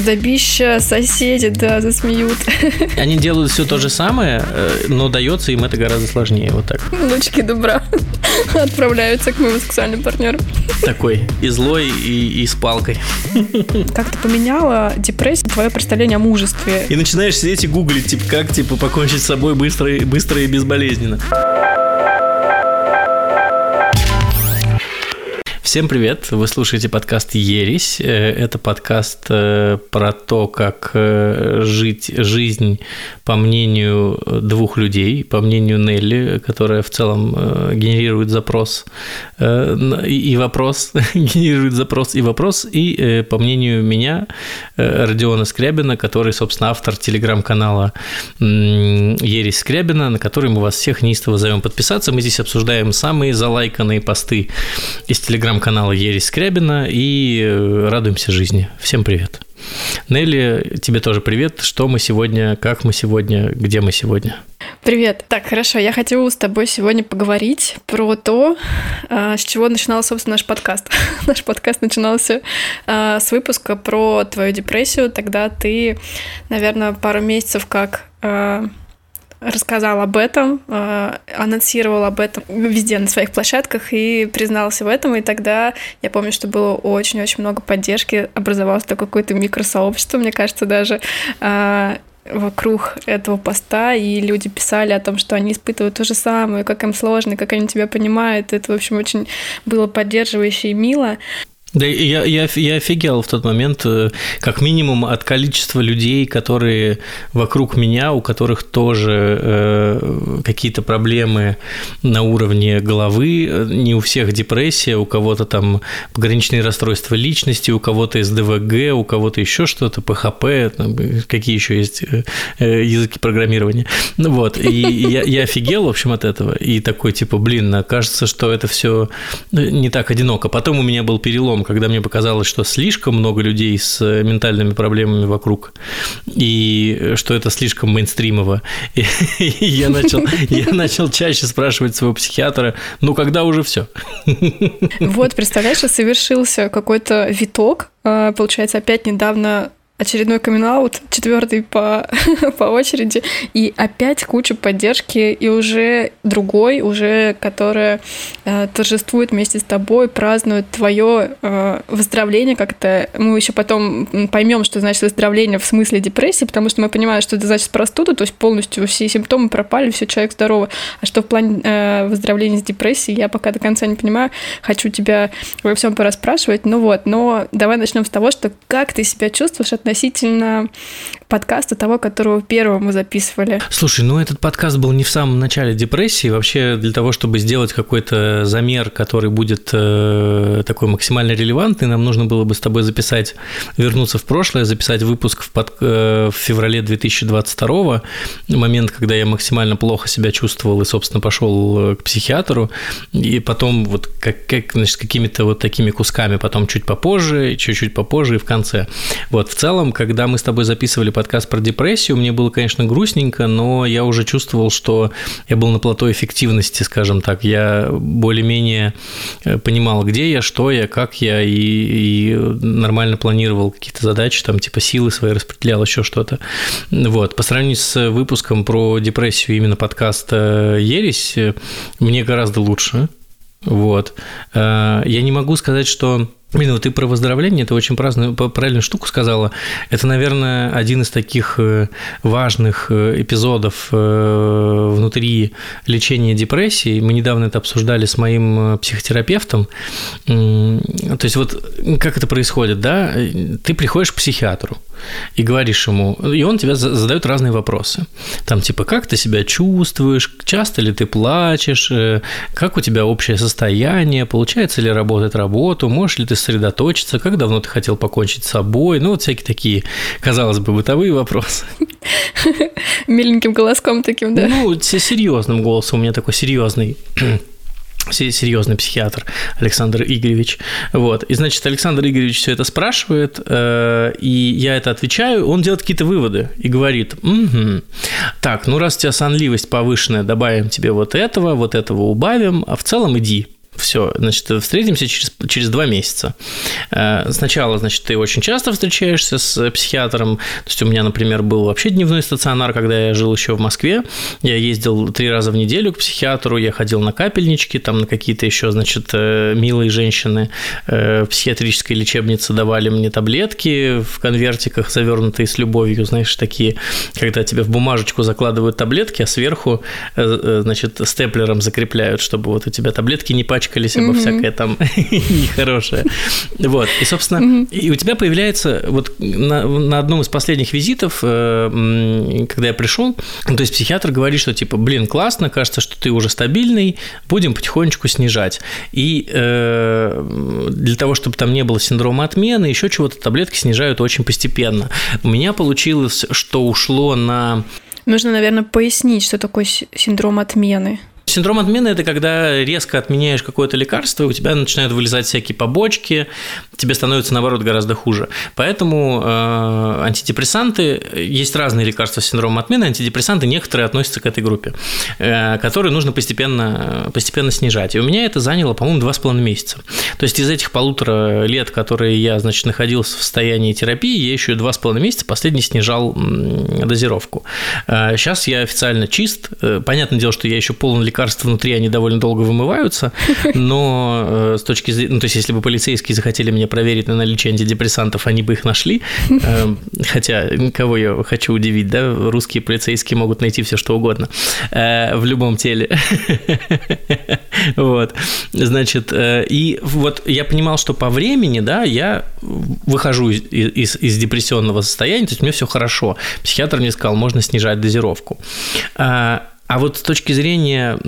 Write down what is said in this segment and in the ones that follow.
Добища, соседи, да, засмеют. Они делают все то же самое, э, но дается им это гораздо сложнее, вот так. Лучки добра отправляются к моему сексуальному партнеру. Такой, и злой, и, и с палкой. Как ты поменяла депрессию, твое представление о мужестве? И начинаешь сидеть и гуглить, типа, как, типа, покончить с собой быстро, быстро и безболезненно. Всем привет! Вы слушаете подкаст «Ересь». Э, это подкаст э, про то, как э, жить жизнь по мнению двух людей, по мнению Нелли, которая в целом генерирует запрос и вопрос, генерирует запрос и вопрос, и по мнению меня, Родиона Скрябина, который, собственно, автор телеграм-канала «Ересь Скрябина», на который мы вас всех неистово зовем подписаться. Мы здесь обсуждаем самые залайканные посты из телеграм телеграм-канала Ересь Скрябина и э, радуемся жизни. Всем привет. Нелли, тебе тоже привет. Что мы сегодня, как мы сегодня, где мы сегодня? Привет. Так, хорошо, я хочу с тобой сегодня поговорить про то, э, с чего начинался, собственно, наш подкаст. наш подкаст начинался э, с выпуска про твою депрессию. Тогда ты, наверное, пару месяцев как рассказал об этом, э, анонсировал об этом везде на своих площадках и признался в этом. И тогда я помню, что было очень-очень много поддержки, образовалось такое какое-то микросообщество, мне кажется, даже э, вокруг этого поста, и люди писали о том, что они испытывают то же самое, как им сложно, как они тебя понимают. Это, в общем, очень было поддерживающе и мило. Да, я, я, я офигел в тот момент, э, как минимум, от количества людей, которые вокруг меня, у которых тоже э, какие-то проблемы на уровне головы, не у всех депрессия, у кого-то там пограничные расстройства личности, у кого-то СДВГ, у кого-то еще что-то, ПХП, там, какие еще есть э, э, языки программирования. Ну вот, и я, я офигел, в общем, от этого, и такой, типа, блин, кажется, что это все не так одиноко. Потом у меня был перелом, когда мне показалось, что слишком много людей с ментальными проблемами вокруг, и что это слишком мейнстримово. И, я, начал, я начал чаще спрашивать своего психиатра, ну когда уже все? Вот, представляешь, совершился какой-то виток, а, получается, опять недавно очередной камин четвертый по, по очереди, и опять куча поддержки, и уже другой, уже которая э, торжествует вместе с тобой, празднует твое э, выздоровление как-то. Мы еще потом поймем, что значит выздоровление в смысле депрессии, потому что мы понимаем, что это значит простуда, то есть полностью все симптомы пропали, все, человек здоровый. А что в плане э, выздоровления с депрессией, я пока до конца не понимаю. Хочу тебя во всем порасспрашивать. Ну вот, но давай начнем с того, что как ты себя чувствуешь от относительно подкаста того, которого первого мы записывали. Слушай, ну этот подкаст был не в самом начале депрессии. Вообще для того, чтобы сделать какой-то замер, который будет э, такой максимально релевантный, нам нужно было бы с тобой записать, вернуться в прошлое, записать выпуск в, под, э, в феврале 2022, момент, когда я максимально плохо себя чувствовал и, собственно, пошел э, к психиатру, и потом вот как, как значит, какими-то вот такими кусками, потом чуть попозже, чуть-чуть попозже и в конце. Вот в целом, когда мы с тобой записывали подкаст про депрессию, мне было, конечно, грустненько, но я уже чувствовал, что я был на плато эффективности, скажем так. Я более-менее э, понимал, где я, что я, как я, и, и нормально планировал какие-то задачи, там, типа силы свои распределял, еще что-то. Вот. По сравнению с выпуском про депрессию именно подкаста «Ересь», э, мне гораздо лучше. Вот. Э, я не могу сказать, что Блин, вот ты про выздоровление, это очень праздную, правильную штуку сказала. Это, наверное, один из таких э, важных э, эпизодов э, внутри лечения депрессии. Мы недавно это обсуждали с моим психотерапевтом. То есть вот как это происходит, да? Ты приходишь к психиатру, и говоришь ему, и он тебе задает разные вопросы. Там типа, как ты себя чувствуешь, часто ли ты плачешь, как у тебя общее состояние, получается ли работать работу, можешь ли ты сосредоточиться, как давно ты хотел покончить с собой, ну вот всякие такие, казалось бы, бытовые вопросы. Миленьким голоском таким, да? Ну, серьезным голосом, у меня такой серьезный серьезный психиатр Александр Игоревич. Вот. И, значит, Александр Игоревич все это спрашивает, э, и я это отвечаю, он делает какие-то выводы и говорит, угу, так, ну раз у тебя сонливость повышенная, добавим тебе вот этого, вот этого убавим, а в целом иди. Все, значит, встретимся через, через два месяца. Э, сначала, значит, ты очень часто встречаешься с психиатром. То есть у меня, например, был вообще дневной стационар, когда я жил еще в Москве. Я ездил три раза в неделю к психиатру, я ходил на капельнички, там на какие-то еще, значит, э, милые женщины э, в психиатрической лечебнице давали мне таблетки в конвертиках, завернутые с любовью, знаешь, такие, когда тебе в бумажечку закладывают таблетки, а сверху, значит, степлером закрепляют, чтобы вот у тебя таблетки не пачкались пачкались обо всякое там нехорошее. Вот. И, собственно, и у тебя появляется вот на, на одном из последних визитов, э, когда я пришел, то есть психиатр говорит, что типа, блин, классно, кажется, что ты уже стабильный, будем потихонечку снижать. И э, для того, чтобы там не было синдрома отмены, еще чего-то, таблетки снижают очень постепенно. У меня получилось, что ушло на... Нужно, наверное, пояснить, что такое синдром отмены. Синдром отмены – это когда резко отменяешь какое-то лекарство, и у тебя начинают вылезать всякие побочки, тебе становится, наоборот, гораздо хуже. Поэтому э, антидепрессанты, есть разные лекарства с синдромом отмены, антидепрессанты некоторые относятся к этой группе, э, которые нужно постепенно, постепенно снижать. И у меня это заняло, по-моему, два с половиной месяца. То есть из этих полутора лет, которые я, значит, находился в состоянии терапии, я еще два с половиной месяца последний снижал дозировку. Э, сейчас я официально чист. Э, понятное дело, что я еще полон лекарств лекарства внутри, они довольно долго вымываются, но э, с точки зрения, ну, то есть, если бы полицейские захотели меня проверить на наличие антидепрессантов, они бы их нашли, э, хотя, кого я хочу удивить, да, русские полицейские могут найти все что угодно э, в любом теле. Вот, значит, и вот я понимал, что по времени, да, я выхожу из, из, из депрессионного состояния, то есть мне все хорошо. Психиатр мне сказал, можно снижать дозировку. А, а вот с точки зрения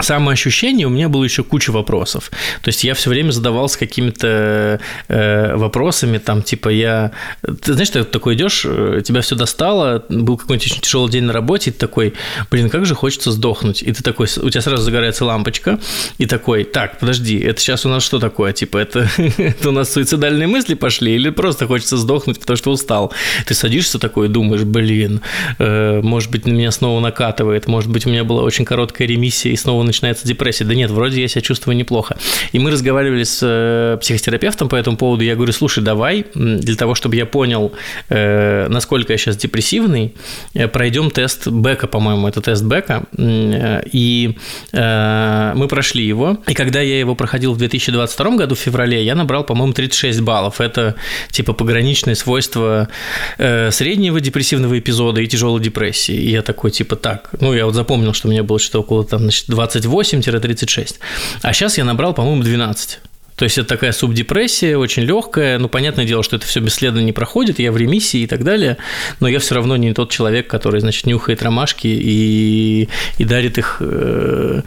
самоощущение у меня было еще куча вопросов. То есть я все время задавался какими-то э, вопросами, там, типа, я... Ты знаешь, ты такой идешь, э, тебя все достало, был какой-нибудь очень тяжелый день на работе, и ты такой, блин, как же хочется сдохнуть. И ты такой, у тебя сразу загорается лампочка, и такой, так, подожди, это сейчас у нас что такое? Типа, это, это у нас суицидальные мысли пошли, или просто хочется сдохнуть, потому что устал? Ты садишься такой думаешь, блин, э, может быть, на меня снова накатывает, может быть, у меня была очень короткая ремиссия, и снова начинается депрессия. Да нет, вроде я себя чувствую неплохо. И мы разговаривали с э, психотерапевтом по этому поводу. Я говорю, слушай, давай для того, чтобы я понял, э, насколько я сейчас депрессивный, э, пройдем тест Бека, по-моему, это тест Бека. И мы прошли его. И когда я его проходил в 2022 году, в феврале, я набрал, по-моему, 36 баллов. Это типа пограничное свойство среднего депрессивного эпизода и тяжелой депрессии. И я такой, типа, так, ну, я вот запомнил, что у меня было что-то около там, значит, 20 28-36. А сейчас я набрал, по-моему, 12. То есть это такая субдепрессия, очень легкая. Ну, понятное дело, что это все бесследно не проходит, я в ремиссии и так далее, но я все равно не тот человек, который, значит, нюхает ромашки и, и дарит их э,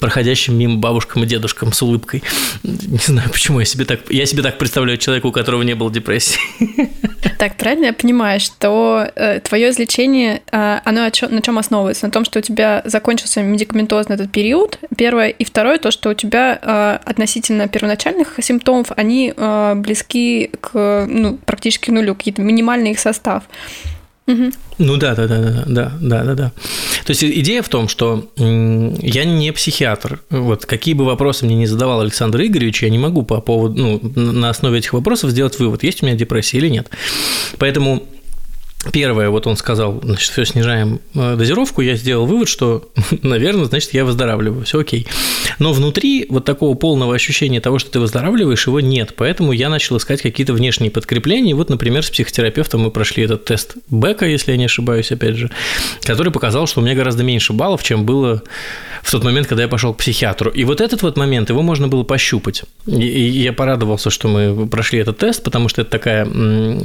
проходящим мимо бабушкам и дедушкам с улыбкой. Не знаю, почему я себе так... Я себе так представляю человека, у которого не было депрессии. Так, правильно я понимаю, что э, твое излечение, э, оно на чем основывается? На том, что у тебя закончился медикаментозный этот период, первое, и второе, то, что у тебя э, относительно первоначально первоначальных симптомов, они э, близки к ну, практически нулю, какие-то минимальный их состав. Угу. Ну да, да, да, да, да, да, да, да. То есть идея в том, что я не психиатр. Вот какие бы вопросы мне не задавал Александр Игоревич, я не могу по поводу, ну, на основе этих вопросов сделать вывод, есть у меня депрессия или нет. Поэтому Первое, вот он сказал, значит, все снижаем э, дозировку, я сделал вывод, что, наверное, значит, я выздоравливаю, все окей. Но внутри вот такого полного ощущения того, что ты выздоравливаешь, его нет, поэтому я начал искать какие-то внешние подкрепления. Вот, например, с психотерапевтом мы прошли этот тест Бека, если я не ошибаюсь, опять же, который показал, что у меня гораздо меньше баллов, чем было в тот момент, когда я пошел к психиатру. И вот этот вот момент, его можно было пощупать. И я порадовался, что мы прошли этот тест, потому что это такая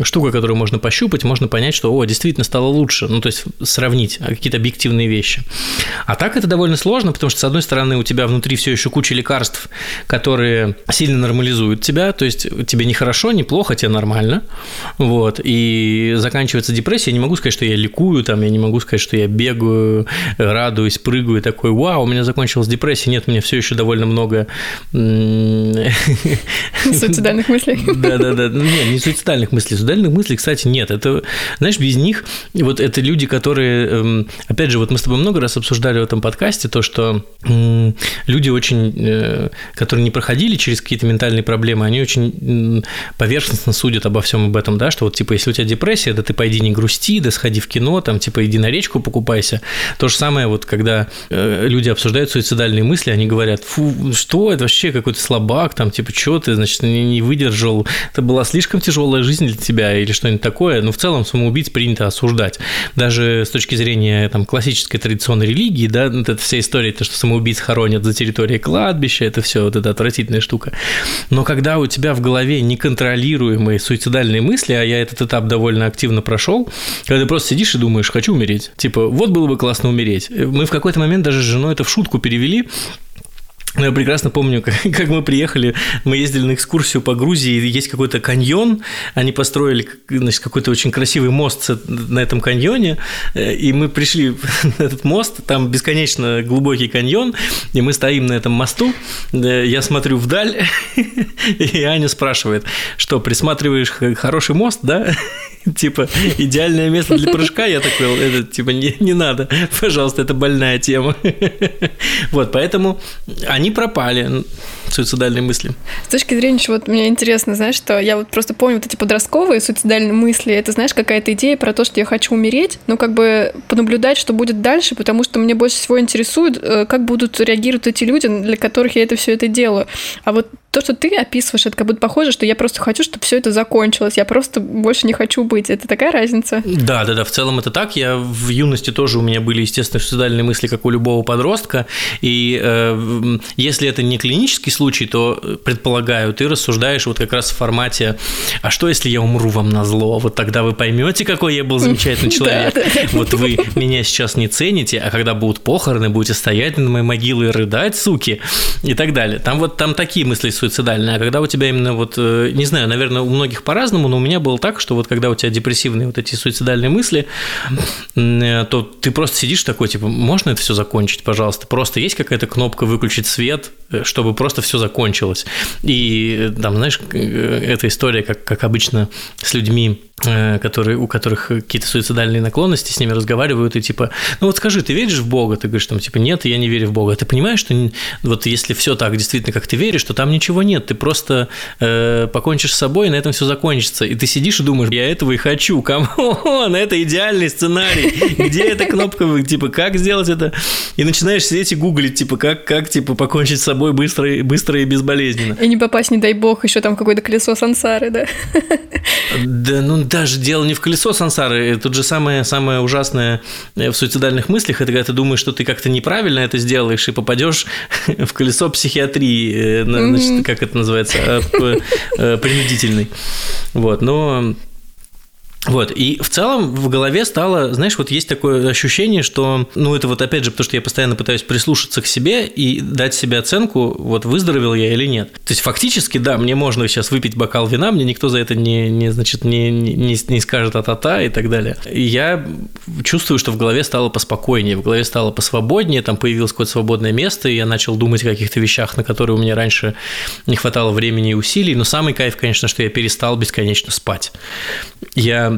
штука, которую можно пощупать, можно понять, что что, о, действительно стало лучше, ну, то есть сравнить какие-то объективные вещи. А так это довольно сложно, потому что, с одной стороны, у тебя внутри все еще куча лекарств, которые сильно нормализуют тебя, то есть тебе не хорошо, не плохо, тебе нормально, вот, и заканчивается депрессия, я не могу сказать, что я ликую, там, я не могу сказать, что я бегаю, радуюсь, прыгаю, такой, вау, у меня закончилась депрессия, нет, у меня все еще довольно много... Суицидальных мыслей. Да-да-да, нет, не суицидальных мыслей, суицидальных мыслей, кстати, нет, это, знаешь, знаешь, без них, вот это люди, которые, эм, опять же, вот мы с тобой много раз обсуждали в этом подкасте то, что люди очень, э, которые не проходили через какие-то ментальные проблемы, они очень поверхностно судят обо всем об этом, да, что вот, типа, если у тебя депрессия, да ты пойди не грусти, да сходи в кино, там, типа, иди на речку покупайся. То же самое вот, когда э, люди обсуждают суицидальные мысли, они говорят, фу, что? Это вообще какой-то слабак, там, типа, что ты, значит, не, выдержал, это была слишком тяжелая жизнь для тебя или что-нибудь такое, но в целом самоубийц принято осуждать. Даже с точки зрения там, классической традиционной религии, да, вот эта вся история, то, что самоубийц хоронят за территорией кладбища, это все вот эта отвратительная штука. Но когда у тебя в голове неконтролируемые суицидальные мысли, а я этот этап довольно активно прошел, когда ты просто сидишь и думаешь, хочу умереть. Типа, вот было бы классно умереть. Мы в какой-то момент даже с женой это в шутку перевели, я прекрасно помню, как, как мы приехали, мы ездили на экскурсию по Грузии, есть какой-то каньон, они построили значит, какой-то очень красивый мост на этом каньоне, э, и мы пришли на этот мост, там бесконечно глубокий каньон, и мы стоим на этом мосту, я смотрю вдаль, и Аня спрашивает, что, присматриваешь хороший мост, да? типа, идеальное место для прыжка, я такой, это, типа, не, не надо, пожалуйста, это больная тема. вот, поэтому они пропали, суицидальные мысли. С точки зрения, вот мне интересно, знаешь, что я вот просто помню вот эти подростковые суицидальные мысли, это, знаешь, какая-то идея про то, что я хочу умереть, но как бы понаблюдать, что будет дальше, потому что мне больше всего интересует, э, как будут реагировать эти люди, для которых я это все это делаю. А вот то, что ты описываешь, это как будто похоже, что я просто хочу, чтобы все это закончилось. Я просто больше не хочу быть. Это такая разница? Да, да, да. В целом это так. Я в юности тоже у меня были, естественно, суицидальные мысли, как у любого подростка. И э, если это не клинический случай, то предполагаю, ты рассуждаешь вот как раз в формате: а что, если я умру вам на зло? Вот тогда вы поймете, какой я был замечательный человек. Вот вы меня сейчас не цените, а когда будут похороны, будете стоять на моей могиле и рыдать, суки, и так далее. Там вот там такие мысли суицидальная, а когда у тебя именно вот, э, не знаю, наверное, у многих по-разному, но у меня было так, что вот когда у тебя депрессивные вот эти суицидальные мысли, э, то ты просто сидишь такой, типа, можно это все закончить, пожалуйста? Просто есть какая-то кнопка выключить свет, э, чтобы просто все закончилось. И там, знаешь, эта история, как, как обычно с людьми, которые, у которых какие-то суицидальные наклонности, с ними разговаривают, и типа, ну вот скажи, ты веришь в Бога? Ты говоришь, там, типа, нет, я не верю в Бога. Ты понимаешь, что вот если все так действительно, как ты веришь, то там ничего нет, ты просто э, покончишь с собой, и на этом все закончится. И ты сидишь и думаешь, я этого и хочу, come on, это идеальный сценарий, где эта кнопка, типа, как сделать это? И начинаешь сидеть и гуглить, типа, как, как типа, покончить с собой быстро, быстро и безболезненно. И не попасть, не дай бог, еще там какое-то колесо сансары, да? Да, ну даже дело не в колесо сансары, тут же самое, самое ужасное в суицидальных мыслях, это когда ты думаешь, что ты как-то неправильно это сделаешь и попадешь в колесо психиатрии, э, значит, как это называется, э, э, принудительный. Вот, но вот, и в целом в голове стало, знаешь, вот есть такое ощущение, что, ну, это вот опять же, потому что я постоянно пытаюсь прислушаться к себе и дать себе оценку, вот выздоровел я или нет. То есть фактически, да, мне можно сейчас выпить бокал вина, мне никто за это не, не значит, не, не, не скажет а-та-та и так далее. И я чувствую, что в голове стало поспокойнее, в голове стало посвободнее, там появилось какое-то свободное место, и я начал думать о каких-то вещах, на которые у меня раньше не хватало времени и усилий, но самый кайф, конечно, что я перестал бесконечно спать. Я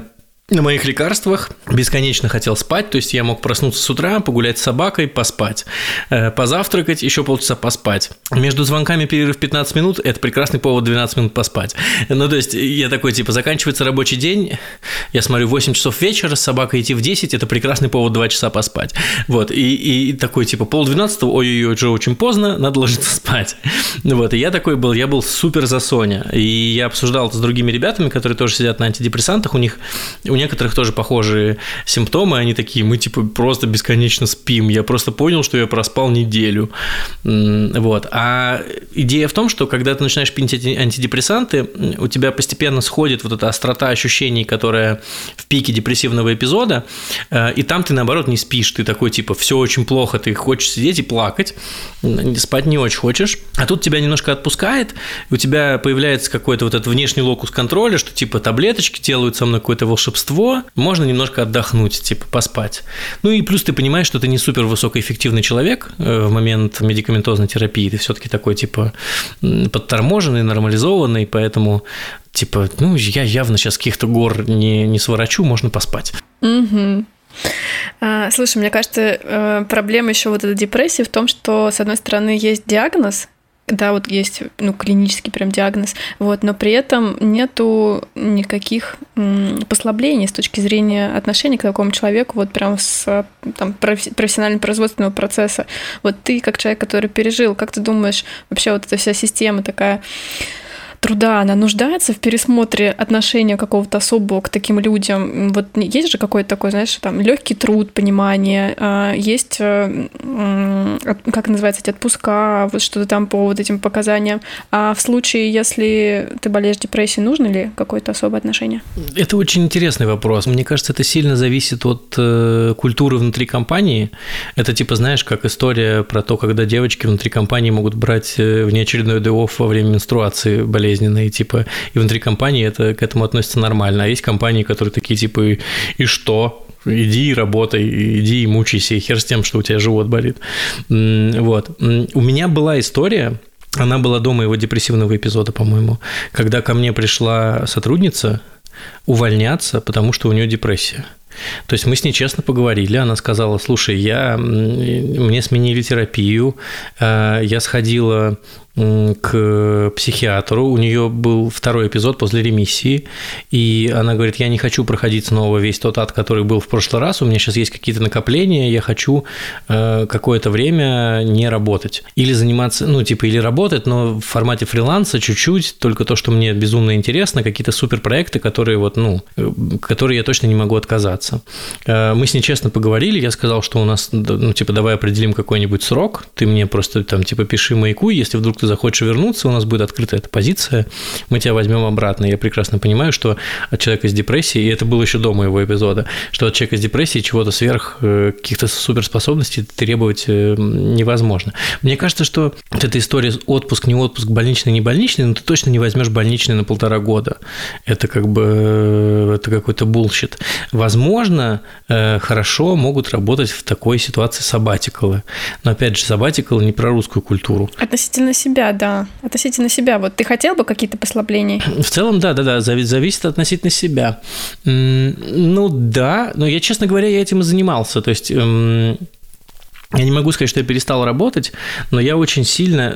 на моих лекарствах, бесконечно хотел спать, то есть я мог проснуться с утра, погулять с собакой, поспать, э, позавтракать, еще полчаса поспать. Между звонками перерыв 15 минут – это прекрасный повод 12 минут поспать. Ну, то есть я такой, типа, заканчивается рабочий день, я смотрю 8 часов вечера, с собакой идти в 10 – это прекрасный повод 2 часа поспать. Вот, и, и такой, типа, пол 12 ой-ой-ой, уже очень поздно, надо ложиться спать. Вот, и я такой был, я был супер за Соня, и я обсуждал это с другими ребятами, которые тоже сидят на антидепрессантах, у них некоторых тоже похожие симптомы, они такие, мы типа просто бесконечно спим, я просто понял, что я проспал неделю, вот. А идея в том, что когда ты начинаешь пить антидепрессанты, у тебя постепенно сходит вот эта острота ощущений, которая в пике депрессивного эпизода, э, и там ты наоборот не спишь, ты такой типа все очень плохо, ты хочешь сидеть и плакать, спать не очень хочешь, а тут тебя немножко отпускает, у тебя появляется какой-то вот этот внешний локус контроля, что типа таблеточки делают со мной какое-то волшебство, большинство, можно немножко отдохнуть, типа поспать. Ну и плюс ты понимаешь, что ты не супер высокоэффективный человек э, в момент медикаментозной терапии, ты все-таки такой типа подторможенный, нормализованный, поэтому типа, ну, я явно сейчас каких-то гор не, не сворачу, можно поспать. Угу. Слушай, мне кажется, э, проблема еще вот этой депрессии в том, что, с одной стороны, есть диагноз, да, вот есть, ну, клинический прям диагноз, вот, но при этом нету никаких послаблений с точки зрения отношения к такому человеку, вот прям с там, профессионально-производственного процесса. Вот ты, как человек, который пережил, как ты думаешь, вообще вот эта вся система такая труда, она нуждается в пересмотре отношения какого-то особого к таким людям. Вот есть же какой-то такой, знаешь, там легкий труд, понимание, а, есть, э, как называется, эти отпуска, вот что-то там по вот этим показаниям. А в случае, если ты болеешь депрессией, нужно ли какое-то особое отношение? Это очень интересный вопрос. Мне кажется, это сильно зависит от э, культуры внутри компании. Это типа, знаешь, как история про то, когда девочки внутри компании могут брать э, внеочередной ДОФ во время менструации болезнь болезненные, типа, и внутри компании это к этому относится нормально. А есть компании, которые такие, типа, и, и что? иди и работай, иди и мучайся, и хер с тем, что у тебя живот болит. Вот. У меня была история, она была до моего депрессивного эпизода, по-моему, когда ко мне пришла сотрудница увольняться, потому что у нее депрессия. То есть мы с ней честно поговорили, она сказала, слушай, я, мне сменили терапию, э, я сходила к психиатру. У нее был второй эпизод после ремиссии, и она говорит, я не хочу проходить снова весь тот ад, который был в прошлый раз, у меня сейчас есть какие-то накопления, я хочу э, какое-то время не работать. Или заниматься, ну, типа, или работать, но в формате фриланса чуть-чуть, только то, что мне безумно интересно, какие-то суперпроекты, которые вот, ну, э, которые я точно не могу отказаться. Э, мы с ней честно поговорили, я сказал, что у нас, ну, типа, давай определим какой-нибудь срок, ты мне просто там, типа, пиши маяку, если вдруг ты захочешь вернуться, у нас будет открыта эта позиция, мы тебя возьмем обратно. Я прекрасно понимаю, что от человека с депрессией, и это было еще до моего эпизода, что от человека с депрессией чего-то сверх э, каких-то суперспособностей требовать э, невозможно. Мне кажется, что вот эта история отпуск, не отпуск, больничный, не больничный, но ты точно не возьмешь больничный на полтора года. Это как бы э, это какой-то bullshit. Возможно, хорошо могут работать в такой ситуации сабатикалы. Но опять же, сабатикалы не про русскую культуру. Относительно себя себя, да. Относительно себя. Вот ты хотел бы какие-то послабления? В целом, да, да, да, зависит относительно себя. Ну да, но я, честно говоря, я этим и занимался. То есть я не могу сказать, что я перестал работать, но я очень сильно,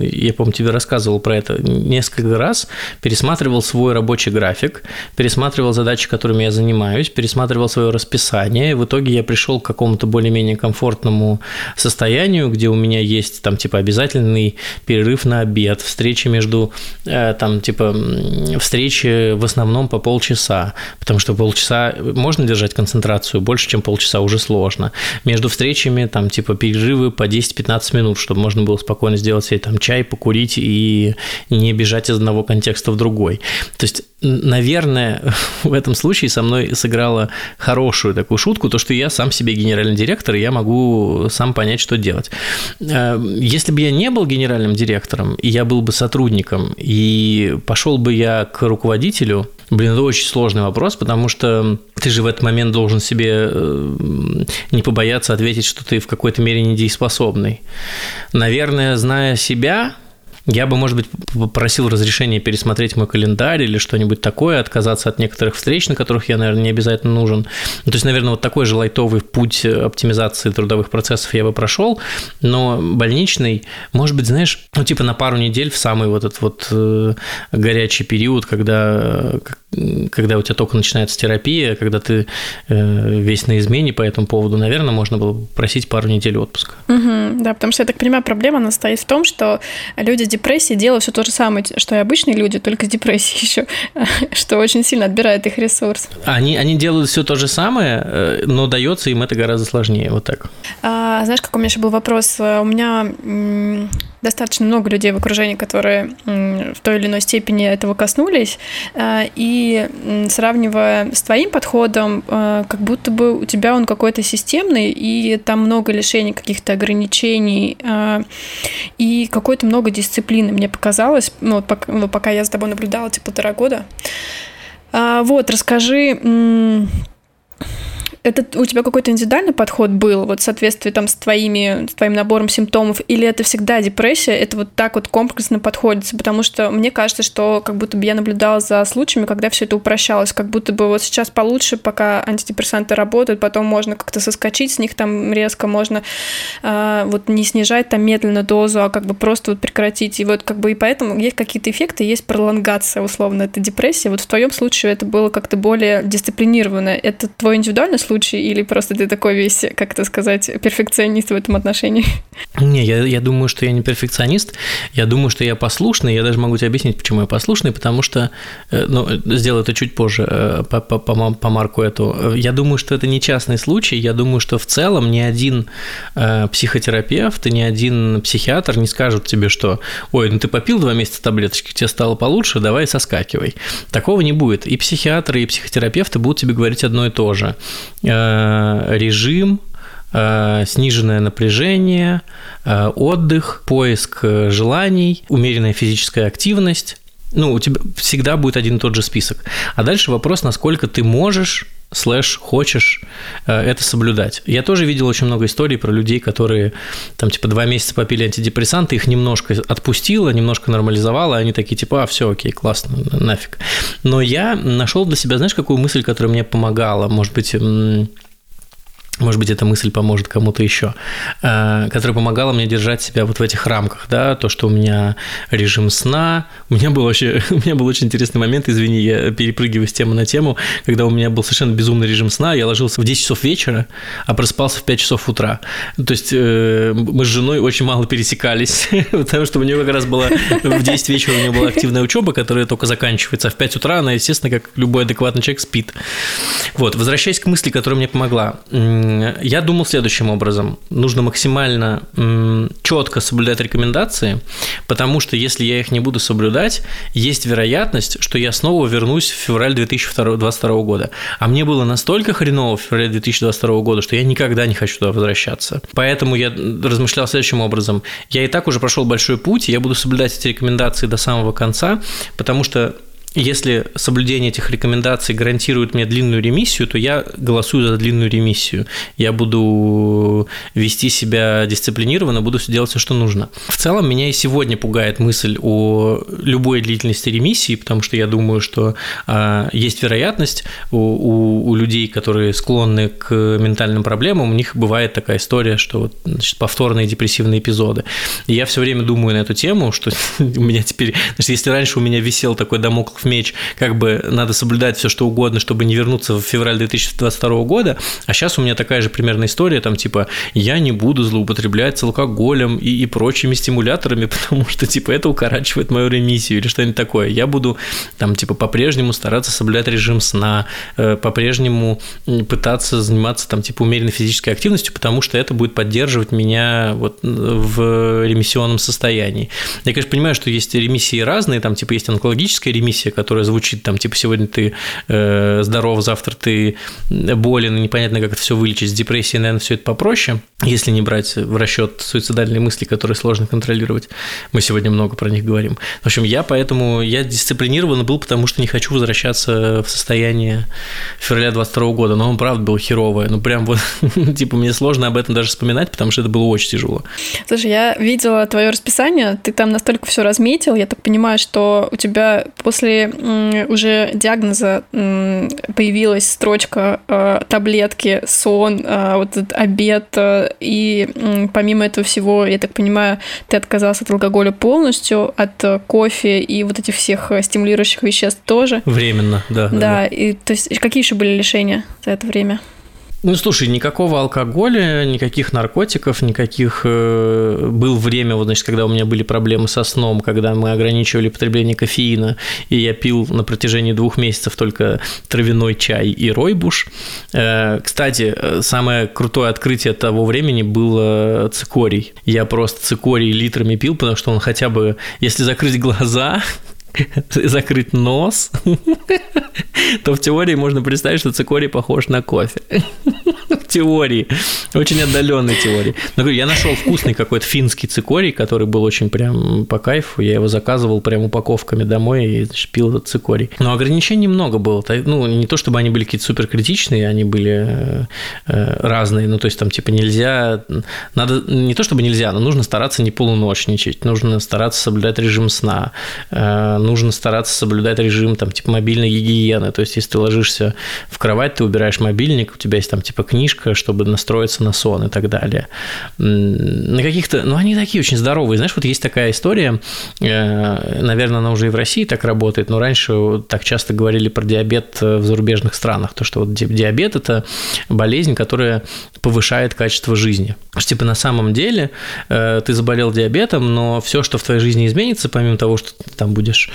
я, помню, тебе рассказывал про это несколько раз, пересматривал свой рабочий график, пересматривал задачи, которыми я занимаюсь, пересматривал свое расписание, и в итоге я пришел к какому-то более-менее комфортному состоянию, где у меня есть там типа обязательный перерыв на обед, встречи между э, там типа встречи в основном по полчаса, потому что полчаса можно держать концентрацию, больше, чем полчаса уже сложно. Между встречами встречами, там, типа, перерывы по 10-15 минут, чтобы можно было спокойно сделать себе там чай, покурить и не бежать из одного контекста в другой. То есть, наверное, в этом случае со мной сыграла хорошую такую шутку, то, что я сам себе генеральный директор, и я могу сам понять, что делать. Э, если бы я не был генеральным директором, и я был бы сотрудником, и пошел бы я к руководителю, Блин, это очень сложный вопрос, потому что ты же в этот момент должен себе э, не побояться ответить, что ты в какой-то мере недееспособный. Наверное, зная себя, я бы, может быть, попросил разрешения пересмотреть мой календарь или что-нибудь такое, отказаться от некоторых встреч, на которых я, наверное, не обязательно нужен. Ну, то есть, наверное, вот такой же лайтовый путь оптимизации трудовых процессов я бы прошел, но больничный, может быть, знаешь, ну, типа на пару недель в самый вот этот вот э, горячий период, когда, когда у тебя только начинается терапия, когда ты э, весь на измене по этому поводу, наверное, можно было просить пару недель отпуска. Угу, да, потому что, я так понимаю, проблема, она стоит в том, что люди депрессии делают все то же самое, что и обычные люди, только с депрессией еще, что очень сильно отбирает их ресурс. Они, они делают все то же самое, э, но дается им это гораздо сложнее, вот так. А, знаешь, как у меня еще был вопрос? У меня достаточно много людей в окружении, которые в той или иной степени этого коснулись, а, и сравнивая с твоим подходом, а, как будто бы у тебя он какой-то системный, и там много лишений, каких-то ограничений, и какой-то много дисциплины, мне показалось, ну, вот пока, пока я за тобой наблюдала эти полтора года. А, вот, расскажи, это у тебя какой-то индивидуальный подход был, вот в соответствии там с твоими, с твоим набором симптомов, или это всегда депрессия, это вот так вот комплексно подходится, потому что мне кажется, что как будто бы я наблюдала за случаями, когда все это упрощалось, как будто бы вот сейчас получше, пока антидепрессанты работают, потом можно как-то соскочить с них там резко, можно э, вот не снижать там медленно дозу, а как бы просто вот прекратить, и вот как бы и поэтому есть какие-то эффекты, есть пролонгация условно, это депрессия, вот в твоем случае это было как-то более дисциплинированно, это твой индивидуальный случай, или просто ты такой весь, как это сказать, перфекционист в этом отношении? Не, я, я думаю, что я не перфекционист, я думаю, что я послушный, я даже могу тебе объяснить, почему я послушный, потому что, э, ну, сделаю это чуть позже, э, по, по, по, по марку эту, я думаю, что это не частный случай, я думаю, что в целом ни один э, психотерапевт и ни один психиатр не скажут тебе, что, ой, ну ты попил два месяца таблеточки, тебе стало получше, давай соскакивай. Такого не будет. И психиатры, и психотерапевты будут тебе говорить одно и то же. Э, режим, э, сниженное напряжение, э, отдых, поиск желаний, умеренная физическая активность. Ну, у тебя всегда будет один и тот же список. А дальше вопрос, насколько ты можешь слэш хочешь это соблюдать. Я тоже видел очень много историй про людей, которые там типа два месяца попили антидепрессанты, их немножко отпустило, немножко нормализовало, они такие типа, а, все, окей, классно, нафиг. Но я нашел для себя, знаешь, какую мысль, которая мне помогала, может быть, может быть, эта мысль поможет кому-то еще, э, которая помогала мне держать себя вот в этих рамках, да, то, что у меня режим сна, у меня был вообще, у меня был очень интересный момент, извини, я перепрыгиваю с темы на тему, когда у меня был совершенно безумный режим сна, я ложился в 10 часов вечера, а просыпался в 5 часов утра, то есть э, мы с женой очень мало пересекались, потому что у нее как раз была в 10 вечера у нее была активная учеба, которая только заканчивается, а в 5 утра она, естественно, как любой адекватный человек, спит. Вот, возвращаясь к мысли, которая мне помогла, я думал следующим образом. Нужно максимально четко соблюдать рекомендации, потому что если я их не буду соблюдать, есть вероятность, что я снова вернусь в февраль 2022 года. А мне было настолько хреново в феврале 2022 года, что я никогда не хочу туда возвращаться. Поэтому я размышлял следующим образом. Я и так уже прошел большой путь, я буду соблюдать эти рекомендации до самого конца, потому что если соблюдение этих рекомендаций гарантирует мне длинную ремиссию, то я голосую за длинную ремиссию. Я буду вести себя дисциплинированно, буду делать все, что нужно. В целом, меня и сегодня пугает мысль о любой длительности ремиссии, потому что я думаю, что а, есть вероятность у, у, у людей, которые склонны к ментальным проблемам, у них бывает такая история, что значит, повторные депрессивные эпизоды. И я все время думаю на эту тему, что у меня теперь, значит, если раньше у меня висел такой домоклов меч, как бы надо соблюдать все что угодно, чтобы не вернуться в февраль 2022 года, а сейчас у меня такая же примерная история, там типа я не буду злоупотреблять с алкоголем и, и прочими стимуляторами, потому что типа это укорачивает мою ремиссию или что-нибудь такое. Я буду там типа по-прежнему стараться соблюдать режим сна, э, по-прежнему пытаться заниматься там типа умеренной физической активностью, потому что это будет поддерживать меня вот в ремиссионном состоянии. Я, конечно, понимаю, что есть ремиссии разные, там типа есть онкологическая ремиссия, версия, которая звучит там, типа, сегодня ты э, здоров, завтра ты болен, и непонятно, как это все вылечить. С депрессией, наверное, все это попроще, если не брать в расчет суицидальные мысли, которые сложно контролировать. Мы сегодня много про них говорим. В общем, я поэтому, я дисциплинированно был, потому что не хочу возвращаться в состояние февраля 22 года, но он, правда, был херовое. Ну, прям вот, типа, мне сложно об этом даже вспоминать, потому что это было очень тяжело. Слушай, я видела твое расписание, ты там настолько все разметил, я так понимаю, что у тебя после уже диагноза появилась строчка э, таблетки, сон, э, вот этот обед, э, и помимо этого всего, я так понимаю, ты отказался от алкоголя полностью, от кофе и вот этих всех стимулирующих веществ тоже. Временно, да. Да, да. и то есть какие еще были лишения за это время? Ну, слушай, никакого алкоголя, никаких наркотиков, никаких... Э, был время, вот, значит, когда у меня были проблемы со сном, когда мы ограничивали потребление кофеина, и я пил на протяжении двух месяцев только травяной чай и ройбуш. Э, кстати, э, самое крутое открытие того времени было цикорий. Я просто цикорий литрами пил, потому что он хотя бы, если закрыть глаза, закрыть нос, то в теории можно представить, что цикорий похож на кофе. теории, очень отдаленной теории. Но я нашел вкусный какой-то финский цикорий, который был очень прям по кайфу. Я его заказывал прям упаковками домой и значит, пил этот цикорий. Но ограничений много было. Ну, не то чтобы они были какие-то супер критичные, они были э, разные. Ну, то есть там типа нельзя, надо не то чтобы нельзя, но нужно стараться не полуночничать, нужно стараться соблюдать режим сна, э, нужно стараться соблюдать режим там типа мобильной гигиены. То есть если ты ложишься в кровать, ты убираешь мобильник, у тебя есть там типа книжка, чтобы настроиться на сон и так далее. На каких-то, ну они такие очень здоровые. Знаешь, вот есть такая история, э, наверное, она уже и в России так работает, но раньше так часто говорили про диабет в зарубежных странах, то что вот диабет это болезнь, которая повышает качество жизни. Что, типа на самом деле э, ты заболел диабетом, но все, что в твоей жизни изменится, помимо того, что ты там будешь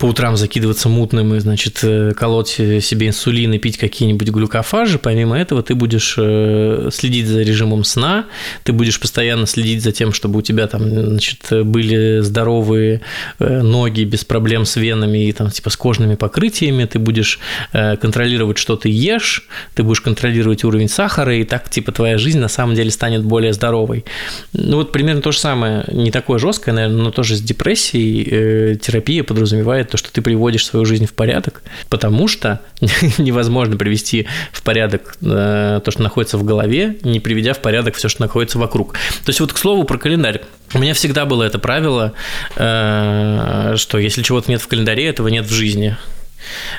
по утрам закидываться мутным и, значит, э, колоть себе инсулин и пить какие-нибудь глюкофажи. Помимо этого, ты будешь э, следить за режимом сна, ты будешь постоянно следить за тем, чтобы у тебя там, значит, были здоровые э, ноги без проблем с венами и там, типа, с кожными покрытиями, ты будешь контролировать, что ты ешь, ты будешь контролировать уровень сахара, и так, типа, твоя жизнь на самом деле станет более здоровой. Ну, вот примерно то же самое, не такое жесткое, наверное, но тоже с депрессией терапия подразумевает то, что ты приводишь свою жизнь в порядок, потому что невозможно привести в порядок э, то, что находится в голове, не приведя в порядок все, что находится вокруг. То есть вот к слову про календарь. У меня всегда было это правило, э, что если чего-то нет в календаре, этого нет в жизни.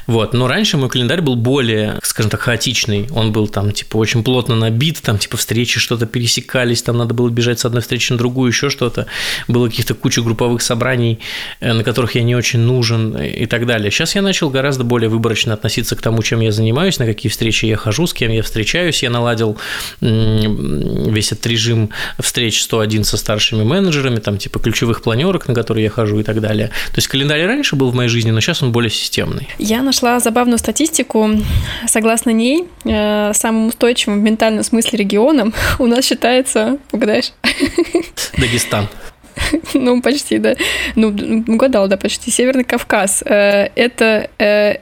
Вот. Но раньше мой календарь был более, скажем так, хаотичный. Он был там, типа, очень плотно набит, там, типа, встречи что-то пересекались, там надо было бежать с одной встречи на другую, еще что-то. Было каких-то куча групповых собраний, э, на которых я не очень нужен и так далее. Сейчас я начал гораздо более выборочно относиться к тому, чем я занимаюсь, на какие встречи я хожу, с кем я встречаюсь. Я наладил весь этот режим встреч 101 со старшими менеджерами, там, типа, ключевых планерок, на которые я хожу и так далее. То есть календарь раньше был в моей жизни, но сейчас он более системный. Я нашла забавную статистику. Согласно ней, э, самым устойчивым в ментальном смысле регионом у нас считается, угадаешь? Дагестан. Ну, почти, да. Ну, угадал, да, почти. Северный Кавказ. Э, это э,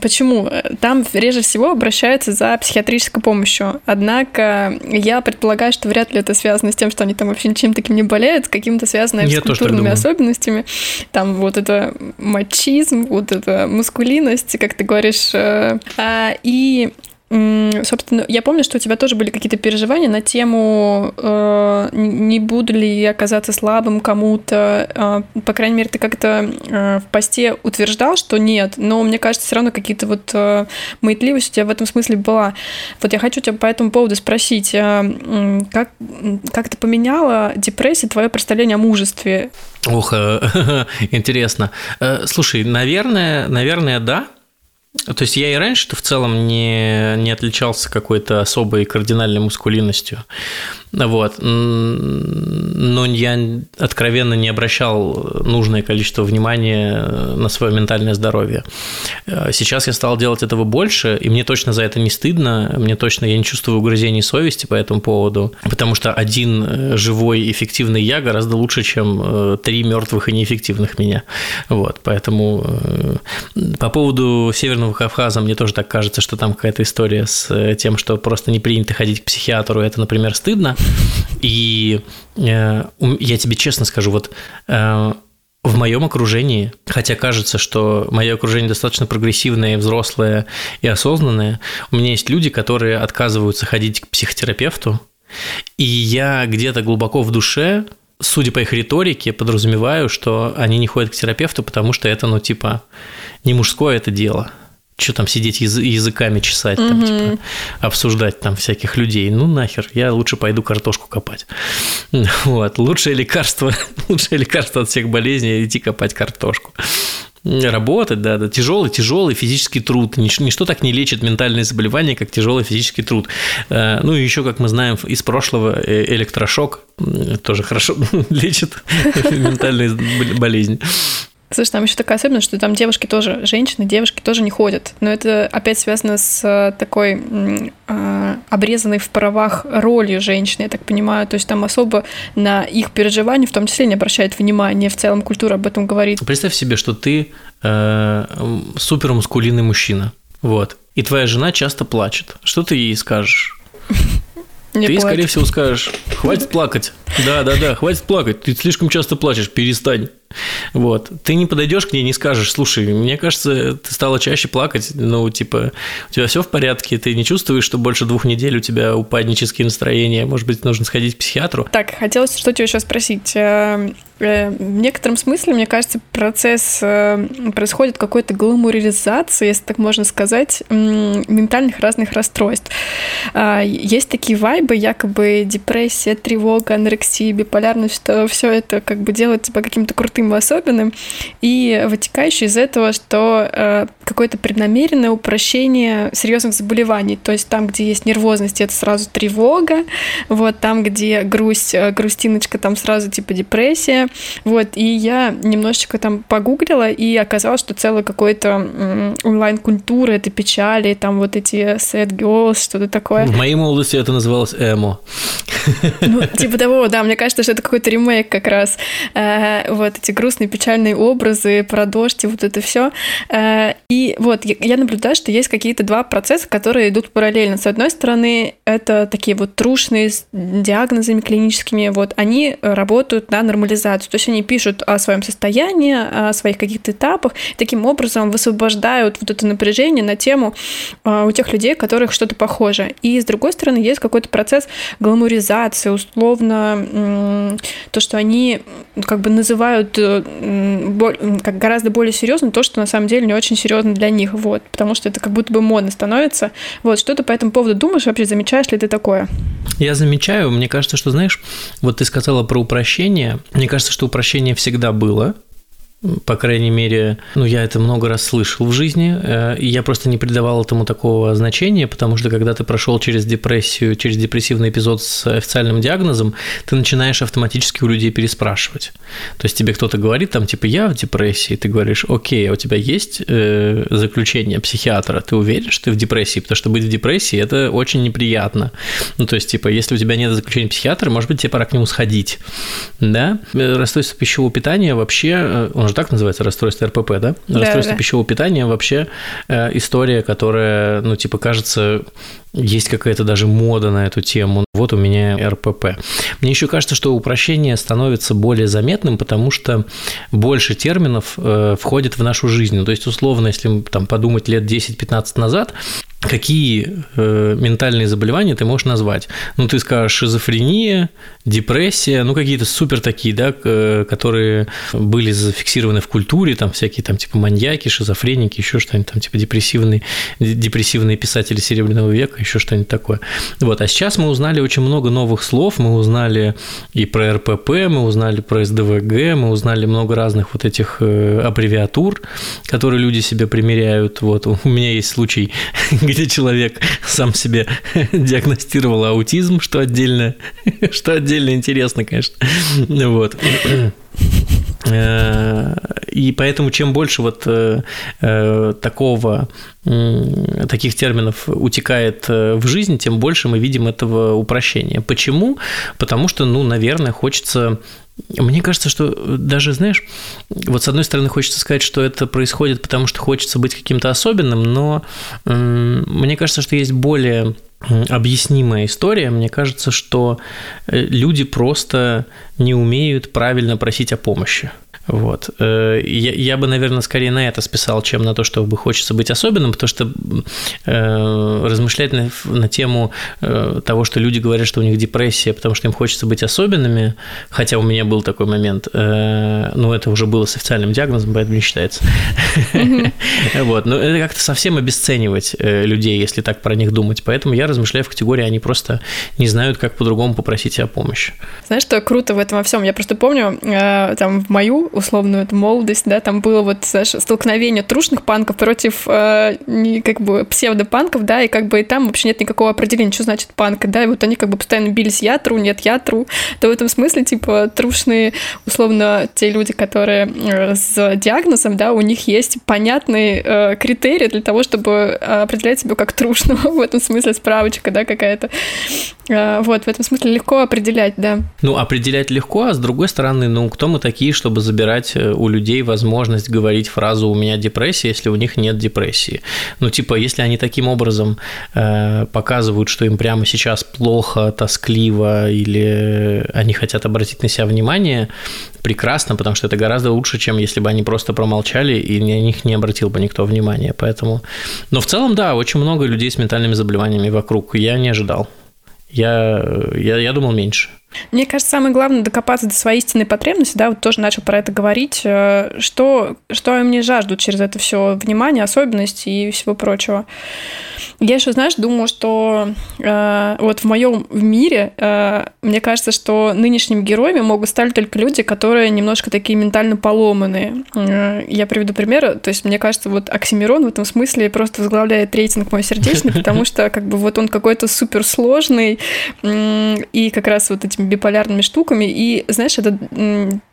почему? Там реже всего обращаются за психиатрической помощью. Однако я предполагаю, что вряд ли это связано с тем, что они там вообще ничем таким не болеют, с каким-то связанным с культурными особенностями. Там вот это мачизм, вот это мускулинность, как ты говоришь. Э, а, и Собственно, я помню, что у тебя тоже были какие-то переживания на тему, э, не буду ли я оказаться слабым кому-то. Э, по крайней мере, ты как-то э, в посте утверждал, что нет, но мне кажется, все равно какие-то вот э, маятливость у тебя в этом смысле была. Вот я хочу тебя по этому поводу спросить, э, как, как это поменяла депрессия твое представление о мужестве? Ох, э, интересно. Э, слушай, наверное, наверное, да. То есть я и раньше-то в целом не, не отличался какой-то особой кардинальной мускулинностью. Вот. Но я откровенно не обращал нужное количество внимания на свое ментальное здоровье. Сейчас я стал делать этого больше, и мне точно за это не стыдно, мне точно я не чувствую угрызений совести по этому поводу, потому что один э, живой эффективный я гораздо лучше, чем э, три мертвых и неэффективных меня. Вот. Поэтому э, по поводу Северного Кавказа мне тоже так кажется, что там какая-то история с тем, что просто не принято ходить к психиатру, это, например, стыдно. И э, я тебе честно скажу, вот э, в моем окружении, хотя кажется, что мое окружение достаточно прогрессивное, взрослое и осознанное, у меня есть люди, которые отказываются ходить к психотерапевту, и я где-то глубоко в душе, судя по их риторике, подразумеваю, что они не ходят к терапевту, потому что это, ну, типа, не мужское это дело – что там сидеть язы- языками чесать, там, типа, обсуждать там всяких людей. Ну нахер, я лучше пойду картошку копать. Вот, лучшее лекарство, лучшее лекарство от всех болезней – идти копать картошку. Работать, да, да, тяжелый, тяжелый физический труд. Нич- ничто так не лечит ментальные заболевания, как тяжелый физический труд. Э, ну и еще, как мы знаем из прошлого, э, электрошок тоже хорошо лечит ментальные болезни. Слушай, там еще такая особенность, что там девушки тоже, женщины, девушки тоже не ходят. Но это опять связано с э, такой э, обрезанной в правах ролью женщины, я так понимаю. То есть там особо на их переживания в том числе не обращает внимания. В целом культура об этом говорит. Представь себе, что ты э, супермускулинный мужчина. Вот. И твоя жена часто плачет. Что ты ей скажешь? Не ты, плачь. скорее всего, скажешь, хватит плакать. Да, да, да, хватит плакать. Ты слишком часто плачешь, перестань. Вот. Ты не подойдешь к ней, не скажешь, слушай, мне кажется, ты стала чаще плакать, ну, типа, у тебя все в порядке, ты не чувствуешь, что больше двух недель у тебя упаднические настроения, может быть, нужно сходить к психиатру? Так, хотелось что тебя еще спросить. Э, э, в некотором смысле, мне кажется, процесс э, происходит какой-то гламуризации, если так можно сказать, ментальных разных расстройств. А, есть такие вайбы, якобы депрессия, тревога, анорексия, биполярность, что все это как бы делает тебя каким-то крутым крутым и особенным, и вытекающее из этого, что э, какое-то преднамеренное упрощение серьезных заболеваний. То есть там, где есть нервозность, это сразу тревога, вот там, где грусть, э, грустиночка, там сразу типа депрессия. Вот, и я немножечко там погуглила, и оказалось, что целый какой-то онлайн-культура, это печали, там вот эти sad girls, что-то такое. В моей молодости это называлось эмо. Ну, типа того, да, мне кажется, что это какой-то ремейк как раз. Э, вот эти грустные, печальные образы про дождь и вот это все. Э, и вот я наблюдаю, что есть какие-то два процесса, которые идут параллельно. С одной стороны, это такие вот трушные с диагнозами клиническими, вот они работают на нормализацию. То есть они пишут о своем состоянии, о своих каких-то этапах, таким образом высвобождают вот это напряжение на тему э, у тех людей, у которых что-то похоже. И с другой стороны, есть какой-то процесс гламуризации, условно, то, что они как бы называют как гораздо более серьезно то, что на самом деле не очень серьезно для них, вот, потому что это как будто бы модно становится. Вот, что ты по этому поводу думаешь, вообще замечаешь ли ты такое? Я замечаю, мне кажется, что, знаешь, вот ты сказала про упрощение, мне кажется, что упрощение всегда было, по крайней мере, ну, я это много раз слышал в жизни, э, и я просто не придавал этому такого значения, потому что когда ты прошел через депрессию, через депрессивный эпизод с официальным диагнозом, ты начинаешь автоматически у людей переспрашивать. То есть тебе кто-то говорит, там, типа, я в депрессии, ты говоришь, окей, а у тебя есть э, заключение психиатра, ты уверен, что ты в депрессии? Потому что быть в депрессии – это очень неприятно. Ну, то есть, типа, если у тебя нет заключения психиатра, может быть, тебе пора к нему сходить, да? Э, расстройство пищевого питания вообще, же так называется, расстройство РПП, да? да расстройство да. пищевого питания вообще э, история, которая, ну, типа, кажется, есть какая-то даже мода на эту тему. Вот у меня РПП. Мне еще кажется, что упрощение становится более заметным, потому что больше терминов э, входит в нашу жизнь. То есть, условно, если там подумать лет 10-15 назад, какие э, ментальные заболевания ты можешь назвать? Ну, ты скажешь шизофрения, депрессия, ну, какие-то супер такие, да, которые были зафиксированы в культуре, там всякие там типа маньяки, шизофреники, еще что-нибудь там типа депрессивные, депрессивные писатели Серебряного века, еще что-нибудь такое. Вот, а сейчас мы узнали очень много новых слов, мы узнали и про РПП, мы узнали про СДВГ, мы узнали много разных вот этих э, аббревиатур, которые люди себе примеряют. Вот, у меня есть случай, где человек сам себе диагностировал аутизм, что отдельно, что отдельно интересно, конечно. Вот. Э, и поэтому чем больше вот э, э, такого, таких терминов утекает в жизнь, тем больше мы видим этого упрощения. Почему? Потому что, ну, наверное, хочется мне кажется, что даже, знаешь, вот с одной стороны хочется сказать, что это происходит, потому что хочется быть каким-то особенным, но мне кажется, что есть более объяснимая история. Мне кажется, что люди просто не умеют правильно просить о помощи. Вот. Э, я, я бы, наверное, скорее на это списал, чем на то, что бы хочется быть особенным, потому что э, размышлять на, на тему э, того, что люди говорят, что у них депрессия, потому что им хочется быть особенными, хотя у меня был такой момент, э, но это уже было с официальным диагнозом, поэтому не считается. Вот. Но это как-то совсем обесценивать э, людей, если так про них думать. Поэтому я размышляю в категории, они просто не знают, как по-другому попросить о помощи. Знаешь, что круто в этом во всем? Я просто помню, э, там, в мою условную эту молодость, да, там было вот, знаешь, столкновение трушных панков против э, как бы псевдопанков, да, и как бы и там вообще нет никакого определения, что значит панк, да, и вот они как бы постоянно бились, я тру, нет, я тру, то в этом смысле, типа, трушные, условно, те люди, которые э, с диагнозом, да, у них есть понятные э, критерии для того, чтобы определять себя как трушного, в этом смысле справочка, да, какая-то. Э, вот, в этом смысле легко определять, да. Ну, определять легко, а с другой стороны, ну, кто мы такие, чтобы забирать забирать э, у людей возможность говорить фразу «у меня депрессия», если у них нет депрессии. Ну, типа, если они таким образом э, показывают, что им прямо сейчас плохо, тоскливо, или они хотят обратить на себя внимание, прекрасно, потому что это гораздо лучше, чем если бы они просто промолчали и на них не обратил бы никто внимания. Поэтому... Но в целом, да, очень много людей с ментальными заболеваниями вокруг. Я не ожидал. Я, я, я думал меньше. Мне кажется, самое главное докопаться до своей истинной потребности, да, вот тоже начал про это говорить, э, что, что они жаждут через это все внимание, особенности и всего прочего. Я еще, знаешь, думаю, что э, вот в моем мире э, мне кажется, что нынешними героями могут стать только люди, которые немножко такие ментально поломанные. Э, я приведу пример. То есть, мне кажется, вот Оксимирон в этом смысле просто возглавляет рейтинг мой сердечный, потому что как бы вот он какой-то суперсложный э, и как раз вот этими биполярными штуками. И, знаешь, это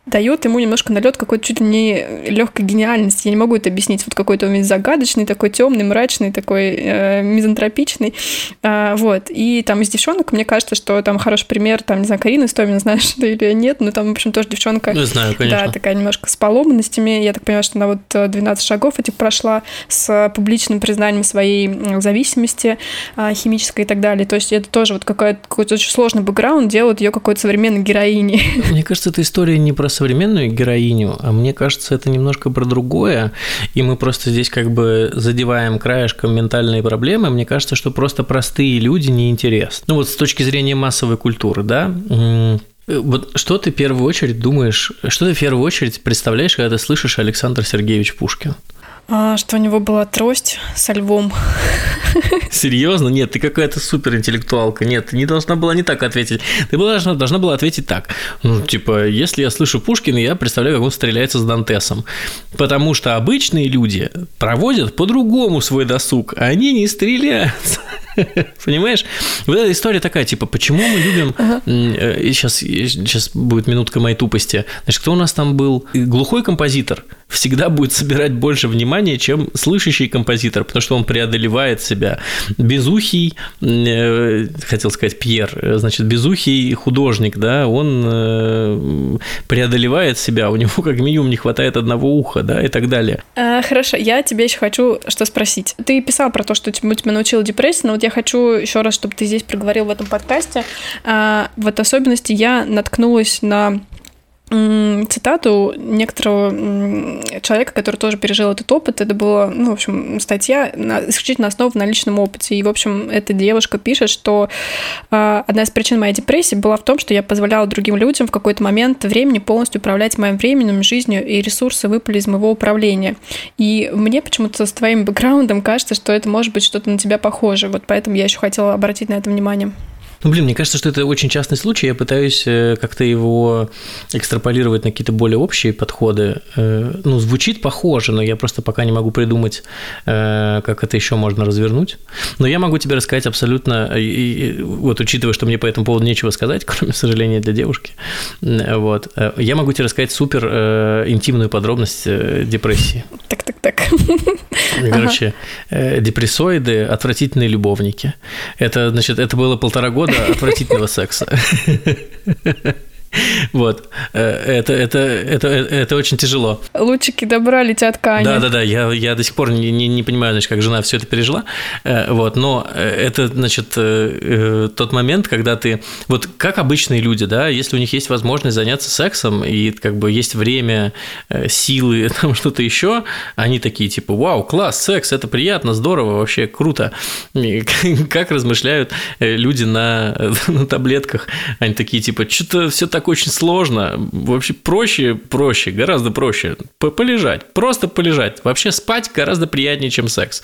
дает ему немножко налет какой-то чуть ли не легкой гениальности. Я не могу это объяснить. Вот какой-то он весь загадочный, такой темный, мрачный, такой э, мизантропичный. А, вот. И там из девчонок, мне кажется, что там хороший пример, там, не знаю, Карина Истомина, знаешь ты или нет, но там, в общем, тоже девчонка. Ну, знаю, конечно. Да, такая немножко с поломанностями. Я так понимаю, что она вот 12 э, шагов этих прошла с публичным признанием своей зависимости а, химической и так далее. То есть это тоже вот какой-то очень сложный бэкграунд делает ее какой-то современной героиней. Мне кажется, эта история не про современную героиню, а мне кажется, это немножко про другое, и мы просто здесь как бы задеваем краешком ментальные проблемы. Мне кажется, что просто простые люди неинтересны. Ну вот с точки зрения массовой культуры, да, вот что ты в первую очередь думаешь, что ты в первую очередь представляешь, когда ты слышишь Александр Сергеевич Пушкин? А, что у него была трость со львом. Серьезно? Нет, ты какая-то суперинтеллектуалка. Нет, ты не должна была не так ответить. Ты должна, должна была ответить так. Ну, типа, если я слышу Пушкина, я представляю, как он стреляется с Дантесом. Потому что обычные люди проводят по-другому свой досуг, а они не стреляются. Понимаешь? Вот эта история такая, типа, почему мы любим... Сейчас, сейчас будет минутка моей тупости. Значит, кто у нас там был? Глухой композитор всегда будет собирать больше внимания, чем слышащий композитор, потому что он преодолевает себя. Безухий, э, хотел сказать Пьер, значит, безухий художник, да, он э, преодолевает себя, у него как минимум не хватает одного уха, да, и так далее. А, хорошо, я тебе еще хочу что спросить. Ты писал про то, что тебя научила депрессия, но вот я хочу еще раз, чтобы ты здесь проговорил в этом подкасте. А, вот особенности я наткнулась на цитату некоторого человека, который тоже пережил этот опыт. Это была, ну, в общем, статья исключительно основана на личном опыте. И, в общем, эта девушка пишет, что э, одна из причин моей депрессии была в том, что я позволяла другим людям в какой-то момент времени полностью управлять моим временем, жизнью, и ресурсы выпали из моего управления. И мне почему-то с твоим бэкграундом кажется, что это может быть что-то на тебя похоже. Вот поэтому я еще хотела обратить на это внимание. Ну, блин, мне кажется, что это очень частный случай. Я пытаюсь э, как-то его экстраполировать на какие-то более общие подходы. Э, ну, звучит похоже, но я просто пока не могу придумать, э, как это еще можно развернуть. Но я могу тебе рассказать абсолютно, вот учитывая, что мне по этому поводу нечего сказать, кроме сожаления для девушки, вот, я могу тебе рассказать супер интимную подробность депрессии. Так, так, так. Короче, ага. депрессоиды – отвратительные любовники. Это, значит, это было полтора года отвратительного секса. Вот. Э, это, это, это, это очень тяжело. Лучики добра летят к Ане. Да, да, да. Я, я до сих пор не, не, не понимаю, значит, как жена все это пережила. Э, вот. Но э, это, значит, тот момент, когда ты. Вот как обычные люди, да, если у них есть возможность заняться сексом, и как бы есть время, силы, там что-то еще, они такие типа, вау, класс, секс, это приятно, здорово, вообще круто. И как размышляют люди на, на таблетках, они такие типа, что-то все так очень сложно. Вообще проще, проще, гораздо проще. Полежать, просто полежать. Вообще спать гораздо приятнее, чем секс.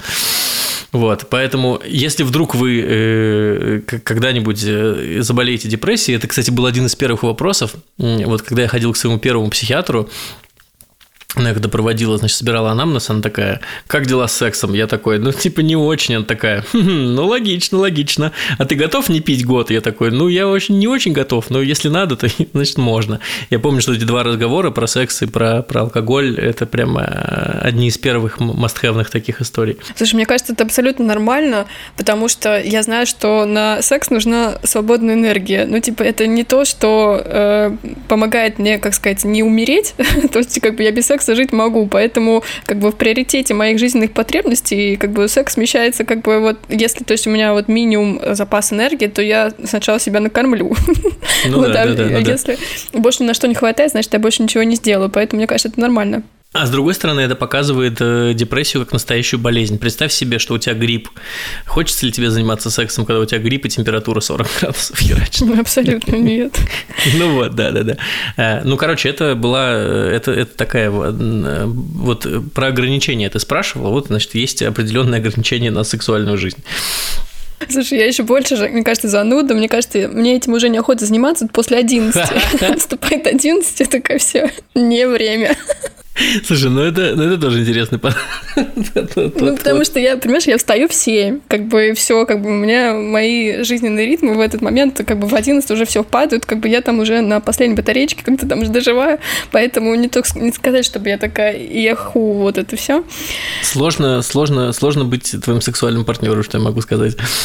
Вот, поэтому, если вдруг вы э, когда-нибудь э, заболеете депрессией, это, кстати, был один из первых вопросов. Вот, когда я ходил к своему первому психиатру, она когда проводила, значит, собирала анамнез, она такая, как дела с сексом? Я такой, ну, типа, не очень. Она такая, хм, ну, логично, логично. А ты готов не пить год? Я такой, ну, я очень не очень готов, но если надо, то, значит, можно. Я помню, что эти два разговора про секс и про, про алкоголь, это прямо одни из первых мастхевных таких историй. Слушай, мне кажется, это абсолютно нормально, потому что я знаю, что на секс нужна свободная энергия. Ну, типа, это не то, что э, помогает мне, как сказать, не умереть, то есть, как бы я без секса секса жить могу, поэтому как бы в приоритете моих жизненных потребностей как бы секс смещается как бы вот, если то есть у меня вот минимум запас энергии, то я сначала себя накормлю. Ну, вот, да, а да, да, если да. больше на что не хватает, значит, я больше ничего не сделаю, поэтому мне кажется, это нормально. А с другой стороны, это показывает э, депрессию как настоящую болезнь. Представь себе, что у тебя грипп. Хочется ли тебе заниматься сексом, когда у тебя грипп и температура 40 градусов херачит? Абсолютно нет. Ну вот, да, да, да. Э, ну, короче, это была, э, это, это такая, вот про ограничения ты спрашивала, вот, значит, есть определенные ограничения на сексуальную жизнь. Слушай, я еще больше мне кажется, зануда. Мне кажется, мне этим уже неохота заниматься после 11. Наступает 11, я такая, все, не время. Слушай, ну это, ну это тоже интересный Ну, потому что я, понимаешь, я встаю в 7, как бы все, как бы у меня мои жизненные ритмы в этот момент, как бы в 11 уже все падают, как бы я там уже на последней батарейке как-то там уже доживаю, поэтому не только не сказать, чтобы я такая еху, вот это все. Сложно, сложно, сложно быть твоим сексуальным партнером, что я могу сказать.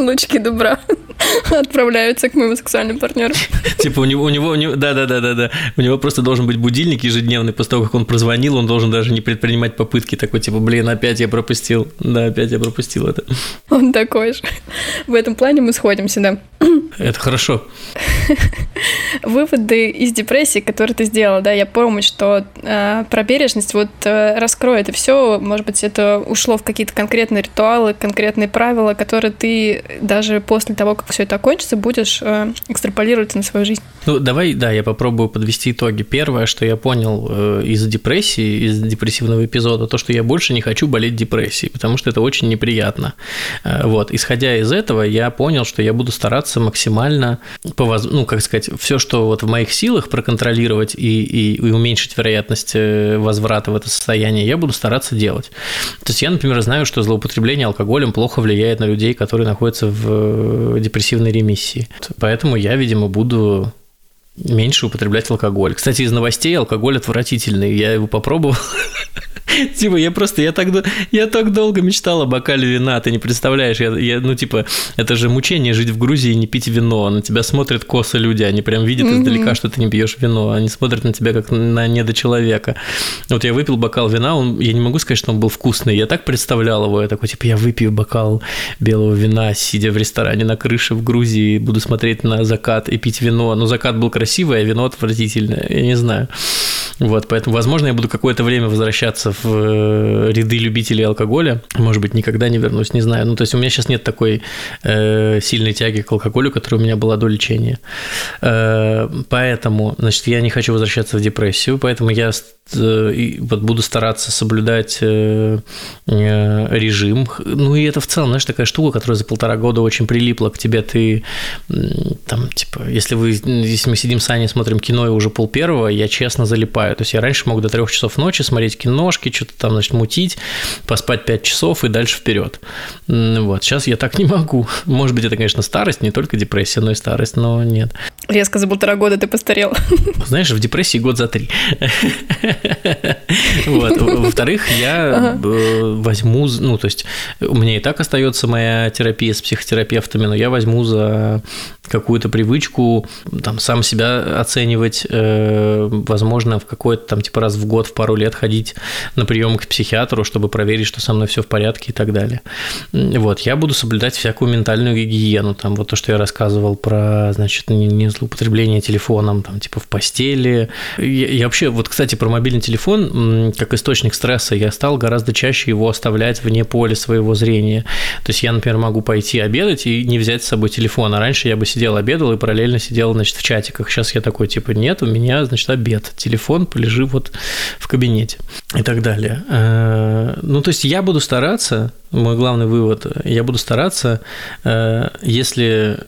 Лучки добра. отправляются к моему сексуальному партнеру. Типа у него, у него, у него, да, да, да, да, да, у него просто должен быть будильник ежедневный после того, как он прозвонил, он должен даже не предпринимать попытки такой, типа, блин, опять я пропустил, да, опять я пропустил это. Он такой же. В этом плане мы сходимся, да. Это хорошо. Выводы из депрессии, которые ты сделала, да, я помню, что э, про бережность, вот э, раскрой это все, может быть, это ушло в какие-то конкретные ритуалы, конкретные правила, которые ты даже после того, как все это окончится, будешь э, экстраполировать на свою жизнь. Ну, давай, да, я попробую подвести итоги. Первое, что я понял э, из депрессии, из депрессивного эпизода, то, что я больше не хочу болеть депрессией, потому что это очень неприятно. Э, вот, исходя из этого, я понял, что я буду стараться максимально, по воз... ну, как сказать, все, что вот в моих силах проконтролировать и, и, и уменьшить вероятность возврата в это состояние, я буду стараться делать. То есть я, например, знаю, что злоупотребление алкоголем плохо влияет на людей, которые находятся в депрессии депрессивной ремиссии. Поэтому я, видимо, буду меньше употреблять алкоголь. Кстати, из новостей алкоголь отвратительный. Я его попробовал. Типа, я просто, я так, я так долго мечтал о бокале вина, ты не представляешь, я, я, ну, типа, это же мучение жить в Грузии и не пить вино, на тебя смотрят косо люди, они прям видят mm-hmm. издалека, что ты не пьешь вино, они смотрят на тебя как на недочеловека. Вот я выпил бокал вина, он, я не могу сказать, что он был вкусный, я так представлял его, я такой, типа, я выпью бокал белого вина, сидя в ресторане на крыше в Грузии, буду смотреть на закат и пить вино, но закат был красивый, а вино отвратительное, я не знаю. Вот, поэтому, возможно, я буду какое-то время возвращаться в э, ряды любителей алкоголя. Может быть, никогда не вернусь, не знаю. Ну, то есть у меня сейчас нет такой э, сильной тяги к алкоголю, которая у меня была до лечения. Э, поэтому, значит, я не хочу возвращаться в депрессию, поэтому я Э, вот буду стараться соблюдать э, э, режим. Ну и это в целом, знаешь, такая штука, которая за полтора года очень прилипла к тебе. Ты там, типа, если вы, если мы сидим с Аней, смотрим кино и уже пол первого, я честно залипаю. То есть я раньше мог до трех часов ночи смотреть киношки, что-то там, значит, мутить, поспать пять часов и дальше вперед. Вот, сейчас я так не могу. Может быть, это, конечно, старость, не только депрессия, но и старость, но нет. Резко за полтора года ты постарел. Знаешь, в депрессии год за три. Вот. Во-вторых, я возьму, ну, то есть у меня и так остается моя терапия с психотерапевтами, но я возьму за какую-то привычку там сам себя оценивать, э, возможно, в какой-то там типа раз в год, в пару лет ходить на прием к психиатру, чтобы проверить, что со мной все в порядке и так далее. Вот, я буду соблюдать всякую ментальную гигиену, там вот то, что я рассказывал про, значит, не злоупотребление телефоном, там типа в постели. Я, я вообще, вот, кстати, про мобильный телефон, как источник стресса, я стал гораздо чаще его оставлять вне поля своего зрения. То есть я, например, могу пойти обедать и не взять с собой телефон, а раньше я бы сидел, обедал и параллельно сидел, значит, в чатиках. Сейчас я такой, типа, нет, у меня, значит, обед. Телефон полежи вот в кабинете и так далее. Э, ну, то есть я буду стараться, мой главный вывод, я буду стараться, э, если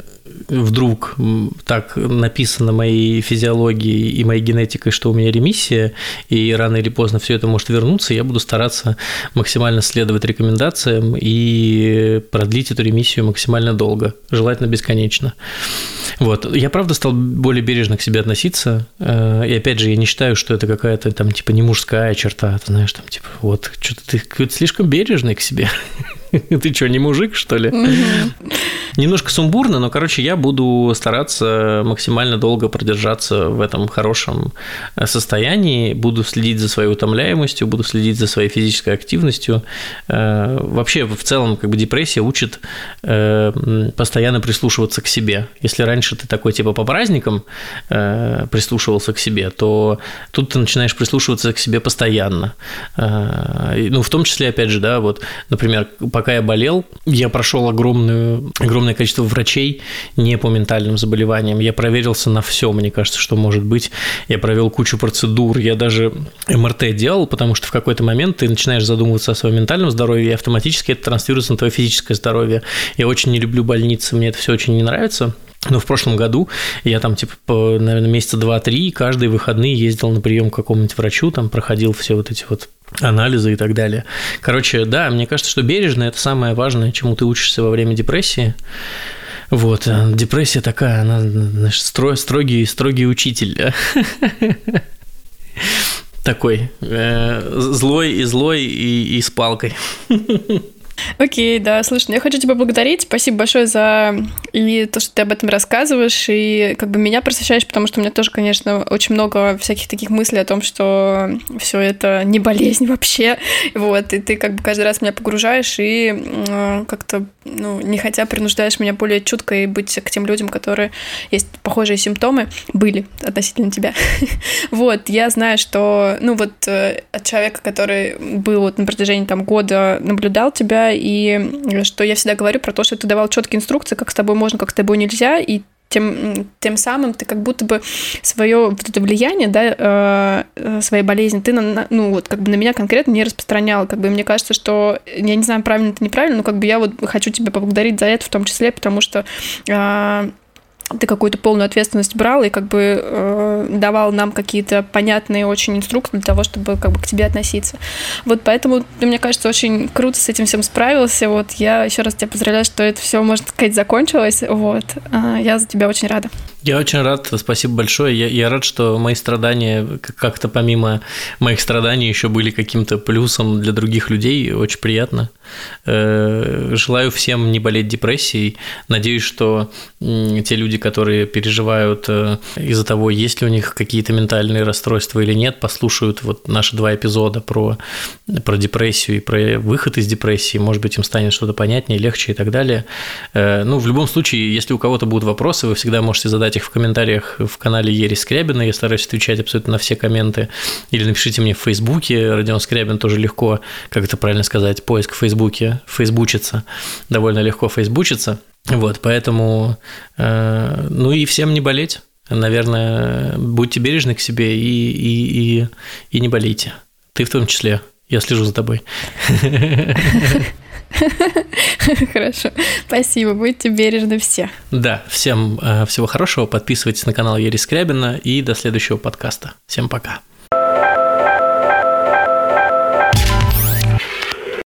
вдруг так написано моей физиологией и моей генетикой, что у меня ремиссия, и рано или поздно все это может вернуться, я буду стараться максимально следовать рекомендациям и продлить эту ремиссию максимально долго, желательно бесконечно. Вот. Я, правда, стал более бережно к себе относиться. Э, и опять же, я не считаю, что это какая-то там, типа, не мужская черта. Ты знаешь, там, типа, вот, что-то ты слишком бережный к себе. Ты что, не мужик, что ли? Немножко сумбурно, но, короче, я буду стараться максимально долго продержаться в этом хорошем э, состоянии, буду следить за своей утомляемостью, буду следить за своей физической активностью. Э, вообще, в целом, как бы депрессия учит э, постоянно прислушиваться к себе. Если раньше ты такой, типа, по праздникам прислушивался к себе, то тут ты начинаешь прислушиваться к себе постоянно. Ну, в том числе, опять же, да, вот, например, пока я болел, я прошел огромную, огромное количество врачей не по ментальным заболеваниям. Я проверился на все, мне кажется, что может быть. Я провел кучу процедур, я даже МРТ делал, потому что в какой-то момент ты начинаешь задумываться о своем ментальном здоровье, и автоматически это транслируется на твое физическое здоровье. Я очень не люблю больницы, мне это все очень не нравится. Но в прошлом году я там, типа, по, наверное, месяца два-три каждые выходные ездил на прием к какому-нибудь врачу, там проходил все вот эти вот анализы и так далее. Короче, да, мне кажется, что бережно – это самое важное, чему ты учишься во время депрессии. Вот, э, депрессия такая, она, знаешь, строгий, строгий учитель. Такой, э, злой и злой и с палкой. Окей, да, слушай, ну я хочу тебя благодарить. Спасибо большое за и то, что ты об этом рассказываешь, и как бы меня просвещаешь, потому что у меня тоже, конечно, очень много всяких таких мыслей о том, что все это не болезнь вообще. Вот, и ты как бы каждый раз меня погружаешь и э, как-то, ну, не хотя принуждаешь меня более чутко и быть к тем людям, которые есть похожие симптомы, были относительно тебя. вот, я знаю, что, ну, вот э, от человека, который был вот на протяжении там года, наблюдал тебя, и что я всегда говорю про то, что ты давал четкие инструкции, как с тобой можно, как с тобой нельзя, и тем, тем самым ты как будто бы свое вот это влияние, да, э, своей болезни, ты, на, ну, вот как бы на меня конкретно не распространял. Как бы мне кажется, что, я не знаю, правильно это неправильно, но как бы я вот хочу тебя поблагодарить за это в том числе, потому что э, ты какую-то полную ответственность брал и как бы э, давал нам какие-то понятные очень инструкции для того, чтобы как бы к тебе относиться. Вот поэтому ты, мне кажется, очень круто с этим всем справился. Вот я еще раз тебя поздравляю, что это все, можно сказать, закончилось. Вот. А, я за тебя очень рада. Я очень рад, спасибо большое. Я, я рад, что мои страдания как-то помимо моих страданий еще были каким-то плюсом для других людей. Очень приятно. Э, желаю всем не болеть депрессией. Надеюсь, что те люди, которые переживают э, из-за того, есть ли у них какие-то ментальные расстройства или нет, послушают вот наши два эпизода про, про депрессию и про выход из депрессии. Может быть, им станет что-то понятнее, легче и так далее. Э, ну, в любом случае, если у кого-то будут вопросы, вы всегда можете задать их в комментариях в канале Ерис Скрябина. Я стараюсь отвечать абсолютно на все комменты. Или напишите мне в Фейсбуке. Родион Скрябин тоже легко, как это правильно сказать, поиск в Фейсбуке, фейсбучиться. Довольно легко фейсбучиться. Вот, поэтому, э, ну и всем не болеть. Наверное, будьте бережны к себе и, и, и, и не болейте. Ты в том числе. Я слежу за тобой. Хорошо. Спасибо. Будьте бережны все. Да, всем э, всего хорошего. Подписывайтесь на канал Ерис Скрябина и до следующего подкаста. Всем пока.